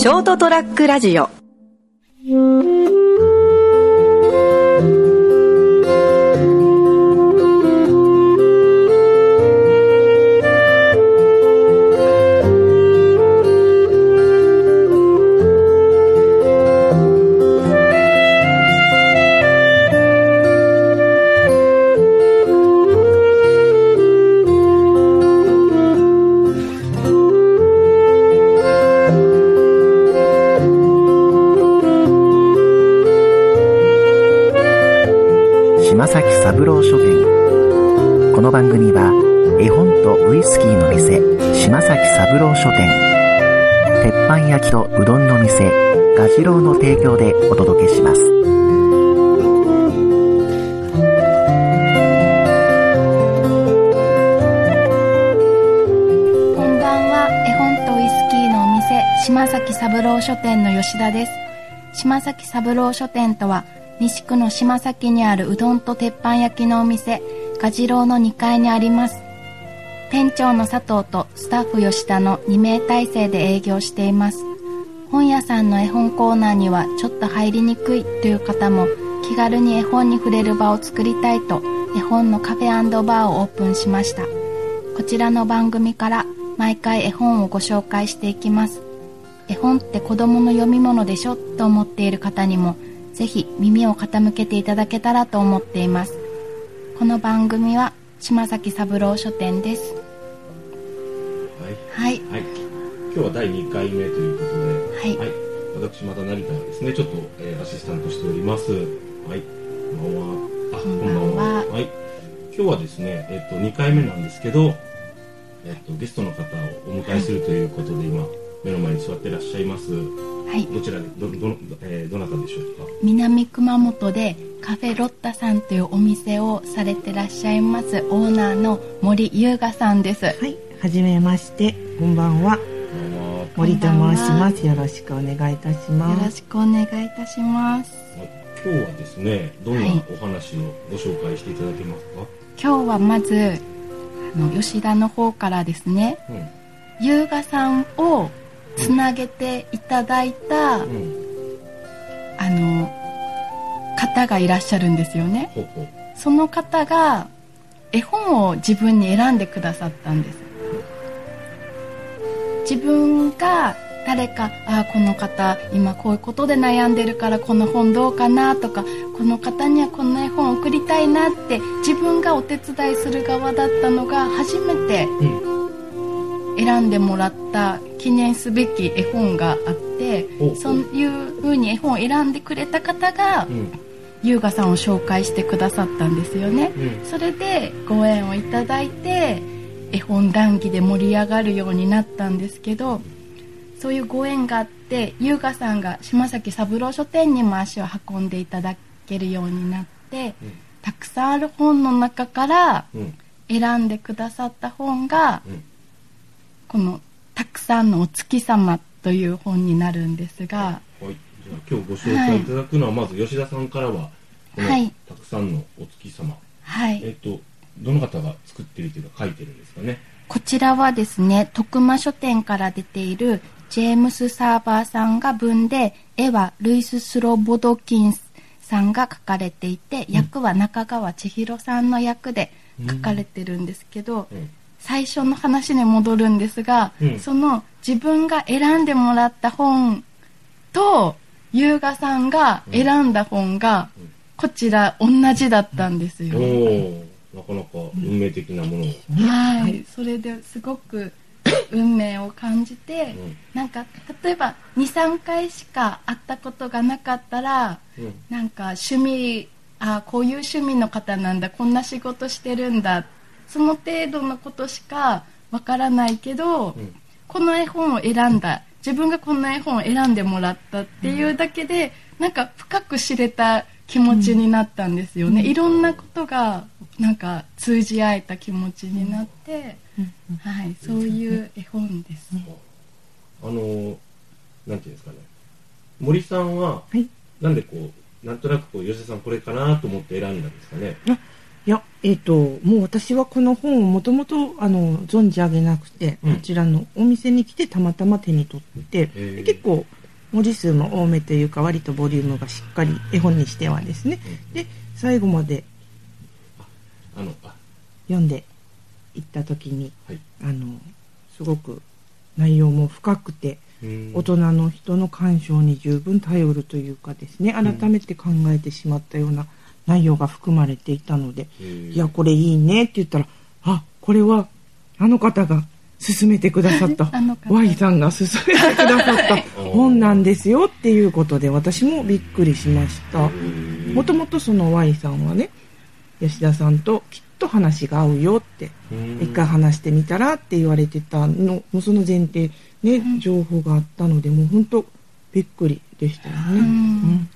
ショートトラックラジオ。島崎三郎書店。この番組は絵本とウイスキーの店島崎三郎書店。鉄板焼きとうどんの店ガジロウの提供でお届けします。こんばんは。絵本とウイスキーのお店島崎三郎書店の吉田です。島崎三郎書店とは西区の島崎にあるうどんと鉄板焼きのお店ガジロウの2階にあります。店長の佐藤とスタッフ吉田の2名体制で営業しています。本屋さんの絵本コーナーにはちょっと入りにくいという方も気軽に絵本に触れる場を作りたいと絵本のカフェバーをオープンしました。こちらの番組から毎回絵本をご紹介していきます。絵本って子供の読み物でしょ？と思っている方にもぜひ耳を傾けていただけたらと思っています。この番組は島崎三郎書店です。はい、はい。はい、今日は第2回目ということで、はい。私また成田がですね、ちょっと、えーアシスタントしております。はい、こんばんは。あ、こんばんは。は。い、今日はですね、えっ、と2回目なんですけど、えっ、とゲストの方をお迎えするということで、今目の前に座ってらっしゃいます。はい。どちらでどどえーどなたでしょうか？南熊本でカフェロッタさんというお店をされてらっしゃいますオーナーの森優雅さんです。はい、はじめまして、こんばんは、こんばんは。森と申します。よろしくお願いいたしよます。ろしくお願いいたします。今日はですね、どんなはい。お話をご紹介していただけますか？今日はまずあの吉田の方からですね。うん、優雅さんをつなげていただいた、うん、あの方がいらっしゃるんですよね。その方が絵本を自分に選んでくださったんです。自分が誰かあーこの方今こういうことで悩んでるからこの本どうかなとかこの方にはこの絵本を送りたいなって自分がお手伝いする側だったのが初めてうん、選んでもらった記念すべき絵本があっておそういう風に絵本を選んでくれた方がうん、優雅さんを紹介してくださったんですよね。うん。それでご縁をいただいて絵本談義で盛り上がるようになったんですけどそういうご縁があって優雅さんが島崎三郎書店にも足を運んでいただけるようになってうん。たくさんある本の中からうん、選んでくださった本がうん。この「たくさんのお月様」という本になるんですがはい、じゃあ今日ご紹介いただくのは、まず吉田さんからは、このはい。たくさんのお月様、はい。えっと、どの方が作ってるというか書いてるんですかね？こちらはですね徳間書店から出ているジェームス・サーバーさんが文で絵はルイス・スロボドキンさんが書かれていて、役は中川千尋さんの役で書かれてるんですけど、うん、最初の話に戻るんですが、うん。その自分が選んでもらった本と優雅さんが選んだ本がうん。こちら同じだったんですよ。なかなか運命的なものを。はい、それですごく運命を感じて、うん。なんか例えば23回しか会ったことがなかったらうん、なんか趣味あこういう趣味の方なんだこんな仕事してるんだその程度のことしかわからないけど、うん、この絵本を選んだ。自分がこの絵本を選んでもらったっていうだけで、なんか深く知れた気持ちになったんですよね、いろんなことがなんか通じ合えた気持ちになって、はい、そういう絵本です、あのー、なんていうんですかね。森さんは、はい。なんでこう、なんとなくこう、吉田さんこれかなと思って選んだんですかね。いや、えっ、と、もう私はこの本をもともと、あの、存じ上げなくて、うん。こちらのお店に来てたまたま手に取って、へー。で結構、文字数も多めというか、割とボリュームがしっかり、絵本にしてはですね。で、最後まであのあ。読んでいった時に、はい。あの、すごく内容も深くて、うん。大人の人の感傷に十分頼るというかですね、改めて考えてしまったような内容が含まれていたので、いや、これいいねって言ったら、あ、これはあの方が勧めてくださった。あの、方 Y さんが勧めてくださった。本なんですよっていうことで、私もびっくりしました。もともとその Y さんはね、吉田さんときっと話が合うよって、うん。一回話してみたらって言われてたの、もうその前提、ね、情報があったので、もう本当びっくりでしたよね。うん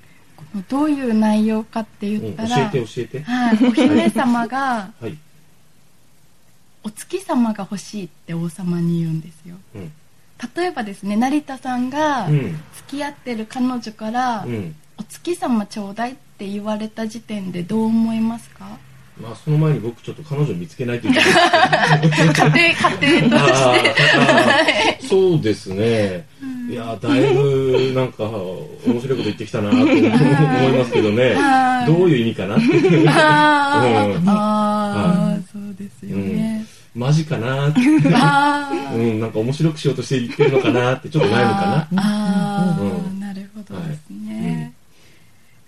どういう内容かって言ったら、えて教えて。はい、お姫様がはい。お月様が欲しいって王様に言うんですよ。うん。例えばですね成田さんがうん。付き合ってる彼女から、うん。お月様ちょうだいって言われた時点でどう思いますか？まあその前に僕ちょっと彼女見つけないといけない。んですけど家庭家庭として。そうですね。いやだいぶなんか面白いこと言ってきたなと思いますけどね。は。い。どういう意味かなって。あー、うん。あーそうですよね、マジかなって。うん、なんか面白くしようとして言ってるのかなってちょっとないのかな。あー、うん。なるほどですね、はい。うん。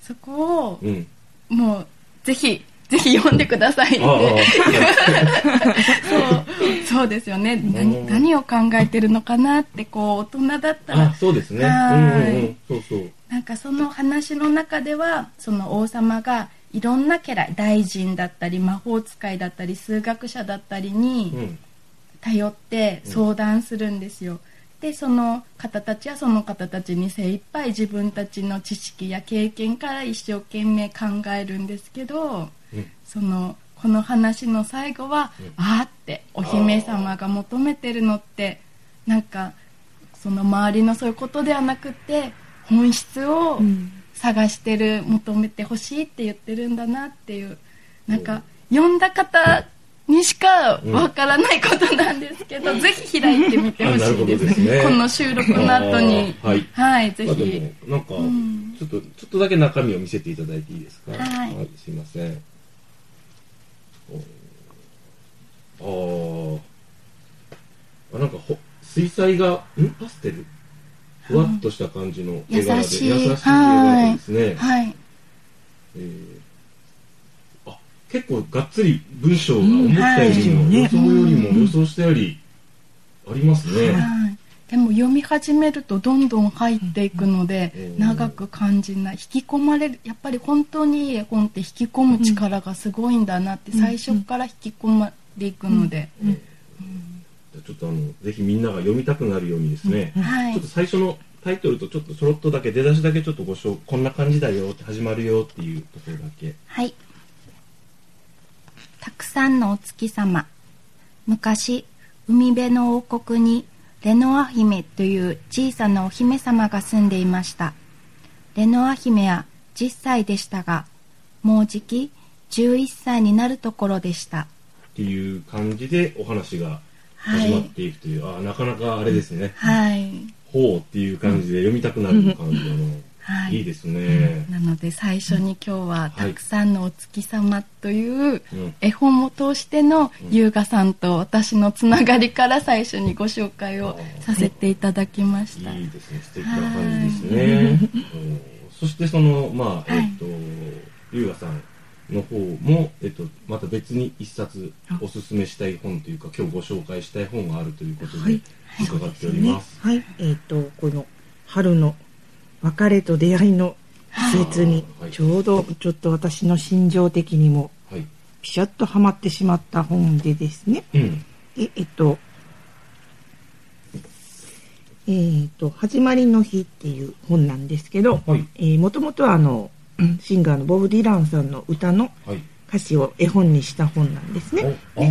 そこをうん。もうぜひぜひ読んでくださいってそうそうですよねうん何何を考えてるのかなってこう大人だったあらそうですね。はいうん。そうそう。なんかその話の中ではその王様がいろんな家来大臣だったり魔法使いだったり数学者だったりにうん。頼って相談するんですよ。でその方たちはその方たちに精一杯自分たちの知識や経験から一生懸命考えるんですけどうんそのこの話の最後は、うん。あーってお姫様が求めてるのってなんかその周りのそういうことではなくて本質をうん。探してる求めてほしいって言ってるんだなっていうなんか読んだ方にしかわからないことなんですけど、ぜひ開いてみてほしいです。どですね。この収録の後に。はい。はいぜまあでひもなんかん。ちょっとちょっとだけ中身を見せていただいていいですか？はいすいません。おあー。あなんかほ水彩画ん？パステル？ふわっとした感じの絵柄で優しい。優しい絵柄ですね。はい。えー。あ結構がっつり文章が思ったよりも、予想よりも予想したよりありますね。はいでも読み始めるとどんどん入っていくので、うん。長く感じない引き込まれるやっぱり本当にいい絵本って引き込む力がすごいんだなって最初から引き込まれていくので、ちょっとあのぜひみんなが読みたくなるようにですね、はい。ちょっと最初のタイトルとちょっとちょろっとだけ出だしだけちょっとご紹介こんな感じだよって始まるよっていうところだけ。はい。たくさんのお月様。昔、海辺の王国にレノア姫という小さなお姫様が住んでいました。レノア姫は10歳でしたが、もうじき11歳になるところでした。っていう感じでお話が始まっていくという、あなかなかあれですね、はい。ほうっていう感じで読みたくなる感じの、はい。いいですね、なので最初に今日ははいたくさんのお月様といううん。絵本を通しての優雅さんと私のつながりから最初にご紹介をさせていただきました。いいですね。素敵な感じですね、うん。そしてそのまあえっ、と優雅さんの方も、えっと、また別に一冊おすすめしたい本というか今日ご紹介したい本があるということではい。伺っております。はい、えっ、と、この春の別れと出会いの季節にはい、ちょうどちょっと私の心情的にもはい。ピシャッとはまってしまった本でですね。うん。でえっと、えっと、始まりの日っていう本なんですけど、はい。えー、もともとはあの、シンガーのボブ・ディランさんの歌のはい。歌詞を絵本にした本なんですね。おあ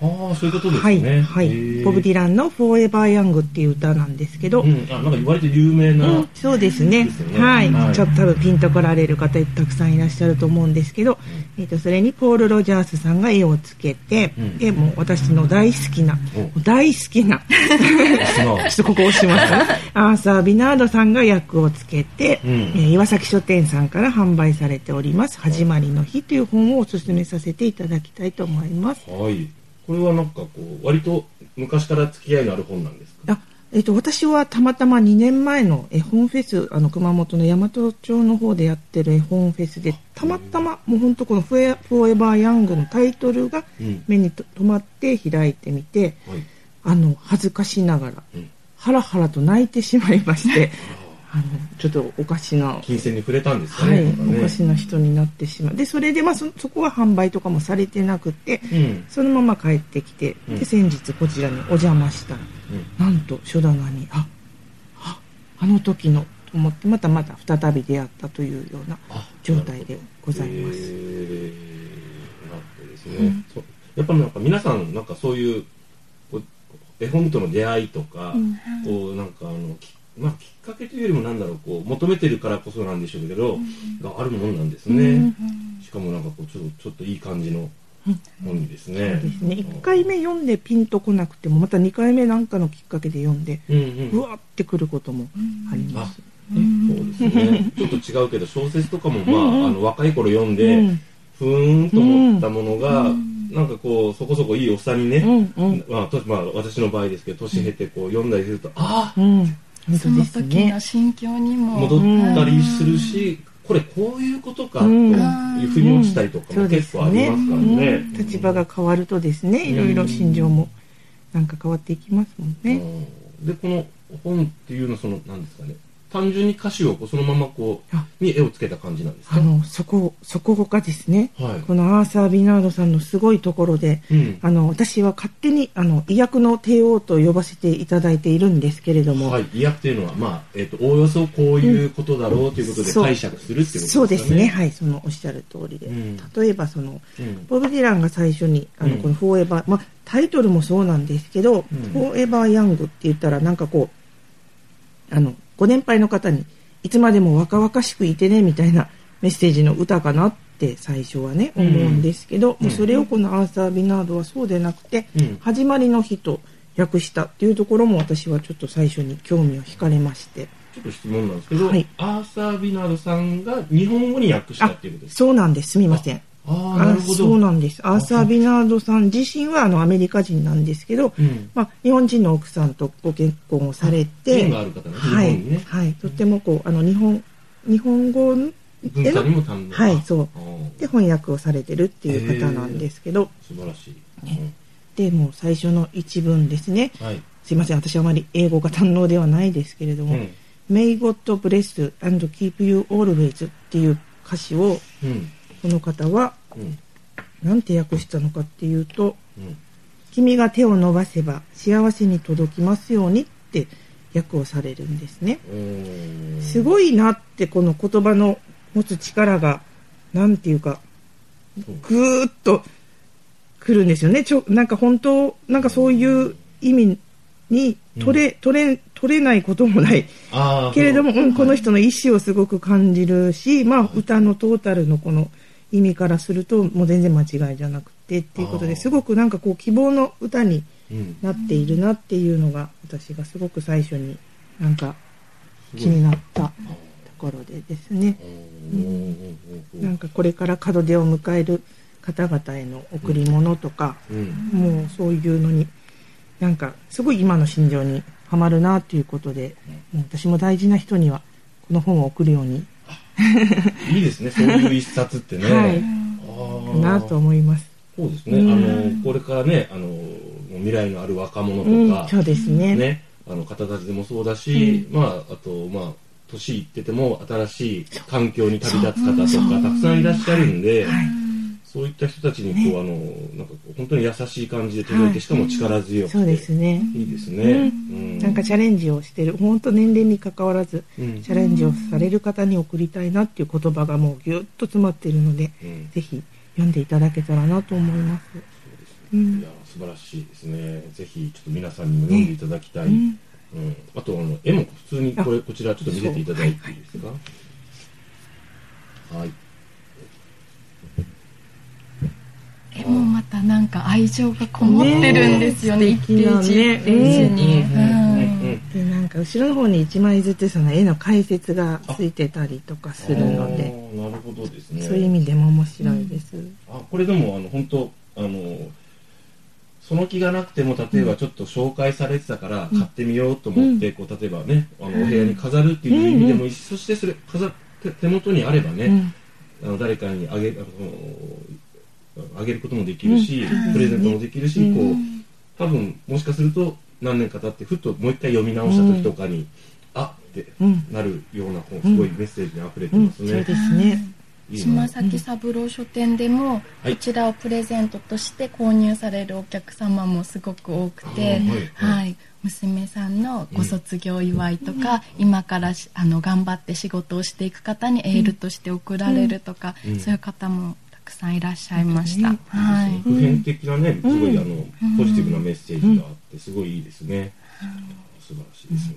ああそういうことですはい、ねはい。へー。ボブ・ディランの「Forever Young」っていう歌なんですけど、うんあなんか割と有名な、うんそうですね。ですよね。はい、はい。ちょっと多分ピンと来られる方たくさんいらっしゃると思うんですけど、えー、とそれにポール・ロジャースさんが絵をつけて、うん。でもう私の大好きな、お。大好きな ちょっとここ押しますかね。アーサー・ビナードさんが役をつけて、うん。えー岩崎書店さんから販売されております「始まりの日」という本をお勧めさせていただきたいと思います。はいこれはなんかこう割と昔から付き合いのある本なんですか？あえっと私はたまたま2年前の絵本フェスあの熊本の大和町の方でやってる絵本フェスでたまたまもう本当このフォ「フォーエバー・ヤング」のタイトルがうん。目にと留まって開いてみてはい。あの恥ずかしながらうん。ハラハラと泣いてしまいまして あのちょっとおかしな。金銭に触れたんですかね。はい、ね。おかしな人になってしまう。でそれで、まあ、そそこは販売とかもされてなくてうん。そのまま帰ってきて、うん。で先日こちらにお邪魔したらうん。なんと書棚にあああの時のと思ってまたまた再び出会ったというようなあ状態でございます。へー。なるほどですね、そう。やっぱなんか皆さんなんかそういう絵本との出会いとか、うん。こうなんかあのき,、まあ、きっかけというよりもなんだろうこう求めてるからこそなんでしょうけど、があるもんなんですね、うんしかもなんかこうちょっとちょっといい感じの本ですね、そうですね。1回目読んでピンとこなくてもまた2回目なんかのきっかけで読んでうんうん。うわってくることもあります。ね、そうですね。ちょっと違うけど小説とかも、まあ、あの若い頃読んで、うん。ふーんと思ったものが、なんかこうそこそこいいおっさんにね、うんうん。まあとまあ、私の場合ですけど年経ってこう読んだりすると、ああうん、本その時の。心境にも戻ったりするし、これこういうことかとうんいうふうに落ちたりとかも結構ありますからね。うん。立場が変わるとですね、いろいろ心情もなんか変わっていきますもんね。う。んでこの本っていうのはその何ですかね単純に歌詞をこうそのままこあ。うに絵をつけた感じなんですか？あの、そこ、そこがですね、はい。このアーサー・ビナードさんのすごいところで、うん。あの、私は勝手に、あの、医薬の帝王と呼ばせていただいているんですけれども、はい、医薬っていうのは、まあえー、とおおよそこういうことだろうという。ことで解釈するっていうことですかね。そうですね、はい、そのおっしゃる通りで。うん。例えば、その、うん。ボブ・ディランが最初に、あの、うん。このフォーエバー、まあ、タイトルもそうなんですけど、うん。フォーエバー・ヤングって言ったら、なんかこう、あの、ご年配の方に、いつまでも若々しくいてね、みたいなメッセージの歌かなって最初はね、うん。思うんですけど、うん。もうそれをこのアーサー・ビナードはそうでなくて、うん。始まりの日と訳したっていうところも私はちょっと最初に興味を惹かれまして、ちょっと質問なんですけど、はい。アーサー・ビナードさんが日本語に訳したっていうことですか？そうなんです、すみません。ああなるほど。そうなんです。アーサー・ビナードさん自身はあのアメリカ人なんですけど、うん。まあ、日本人の奥さんとご結婚をされて、はい、はい、とってもこうあの日本日本語文化にも堪能。はいそう。で翻訳をされてるっていう方なんですけど、素晴らしい、でもう最初の一文ですね。うんはい、すいません、私はあまり英語が堪能ではないですけれども、うん。May God bless and keep you always っていう歌詞をうんこの方はうん。なんて訳したのかっていうと、うん。君が手を伸ばせば幸せに届きますようにって訳をされるんですね。すごいなってこの言葉の持つ力が、なんていうか、ぐーっと来るんですよね。ちょ、なんか本当、なんかそういう意味に取れ、取れ、取れないこともない。けれども、うん、この人の意思をすごく感じるし、まあ、歌のトータルのこの意味からすると、もう全然間違いじゃなくてっていうことですごくなんかこう希望の歌にうん。なっているなっていうのが、私がすごく最初になんか気になったところでですね。おーなんかこれから門出を迎える方々への贈り物とか、うん。もうそういうのに、なんかすごい今の心情にはまるなということで、もう私も大事な人にはこの本を送るように、いいですねそういう一冊ってね、はい。なと思います。そうですね、うん。あのこれからねあの未来のある若者うんとか、、そうですね。ね、あの方たちでもそうだし、まああとまあ年いってても新しい環境に旅立つ方とかたくさんいらっしゃるんで、はいそういった人たちにこう、あのなんか本当に優しい感じで届いて、はいしかも力強くて、そうですね。いいですね。うんうん。なんかチャレンジをしてる、本当年齢に関わらず、うん。チャレンジをされる方に送りたいなっていう言葉がもうぎゅっと詰まっているので、うん。ぜひ読んでいただけたらなと思います。うん。いや素晴らしいですね。ぜひちょっと皆さんにも読んでいただきたい、うん。うん、あとあの絵も普通にこれこちらちょっと見せていただいていいですか？はい絵もまたなんか愛情がこもってるんですよねね一ページページに、うん。うんでなんか後ろの方に一枚ずつその絵の解説がついてたりとかするのでなるほどですね。そういう意味でも面白いです、あこれでもあの本当あのその気がなくても例えばちょっと紹介されてたから買ってみようと思って、こう例えばねあのお部屋に飾るっていう意味でもいいし、そしてそれ飾って手元にあればね、うん。あの誰かにあげあのあげることもできるし、プレゼントもできるし、うん。こう多分もしかすると何年か経ってふっともう一回読み直した時とかに、あってうん。なるような本すごいメッセージに溢れてうんますね。そうですね。島崎三郎書店でもはい。こちらをプレゼントとして購入されるお客様もすごく多くて、はい娘さんのご卒業祝いとか、今からしあの頑張って仕事をしていく方にエールとして送られるとか、うん。そういう方もたくさんいらっしゃいました。うんはい普遍的なね、すごいあの、うんポジティブなメッセージがあって、すごいいいですね。素晴らしいですね。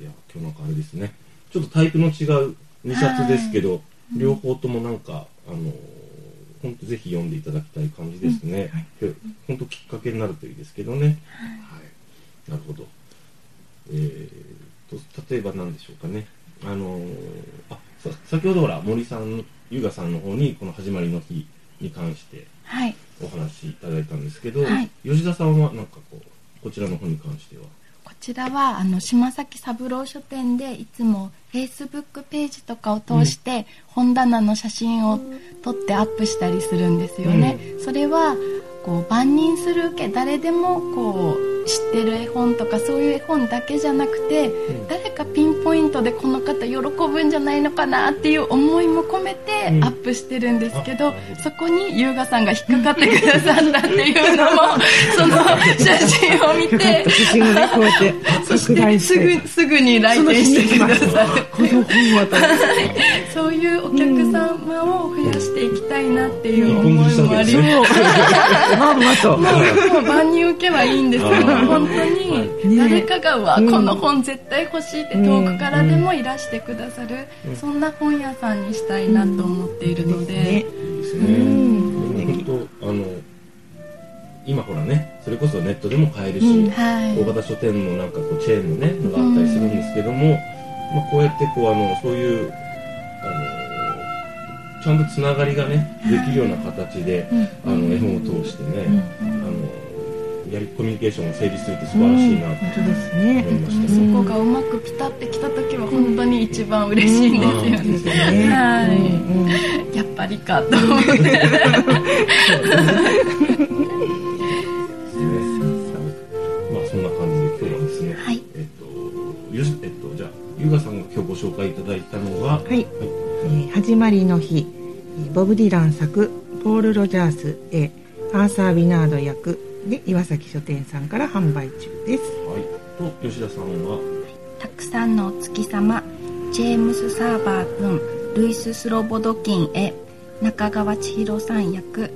いや、今日なんかあれですね。ちょっとタイプの違う2冊ですけど、両方ともなんか、あの、本当ぜひ読んでいただきたい感じですね。本当きっかけになるといいですけどね。はい。なるほど。えーと、例えば何でしょうかね。あのーあ、さ先ほどほら、森さん、優雅さんの方に、この始まりの日に関して、はい。お話しいただいたんですけど、はい。吉田さんはなんかこうこちらの方に関しては？こちらはあの島崎三郎書店でいつもフェイスブックページとかを通して本棚の写真を撮ってアップしたりするんですよね。それはこう万人する受け誰でもこう知ってる絵本とかそういう絵本だけじゃなくて、ん。誰かピンポイントでこの方喜ぶんじゃないのかなっていう思いも込めてうん。アップしてるんですけど、あなるほどそこに優雅さんが引っかかってくださったっていうのも その写真を見てそしてすぐすぐに来店してくださる。この本はとそういうお客様を増やしていきたいなっていう思いもありそう。ます。まんまともう万人受けはいいんですけど本当にね誰かが、うわうんこの本絶対欲しいって遠くからでもいらしてくださる、そんな本屋さんにしたいなと思っているので、本当あの今ほらねそれこそネットでも買えるし、うんはい大型書店のなんかこうチェーンのねのがあったりするんですけども、まあ、こうやってこうあのそういうちゃんとつながりがね できるような形で、あの絵本を通してね、あのやりコミュニケーションを成立するって素晴らしいなと本当ですね。思いました、そこがうまくピタってきた時は本当に一番嬉しいんですよね。はいうん。うんやっぱりかと思って。まあそんな感じで今日はですね、はい。えっとえっとじゃあ優雅さんが今日ご紹介いただいたのははいえー始まりの日えーボブ・ディラン作ポール・ロジャース絵アーサー・ウィナード役で岩崎書店さんから販売中です。はい、と吉田さんは？たくさんのお月様ジェームス・サーバー君ルイス・スロボドキンへ中川千尋さん役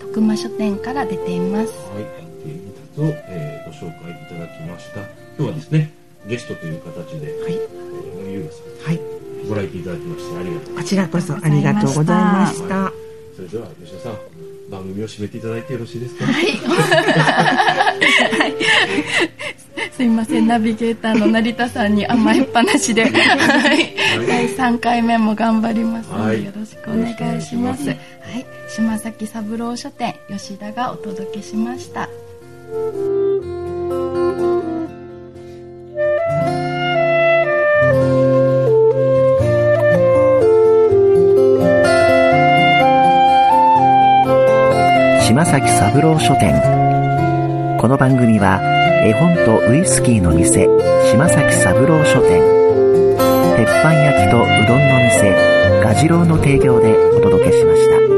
徳間書店から出ています。はい、えー、2冊を、えーご紹介いただきました。今日はですねゲストという形で、はい。えー森優雅さはい。んご来店いただきましてありがとう。ございまこちらこそありがとうございましすたそれでは吉田さん番組を締めていただいてよろしいですか？すいませんナビゲーターの成田さんに甘えっぱなしで、はい、第3回目も頑張りますので、はい。よろしくお願いします。よはい。島崎三郎書店吉田がお届けしました書店。この番組は絵本とウイスキーの店島崎三郎書店。鉄板焼きとうどんの店蛾次郎の提供でお届けしました。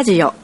ラジオ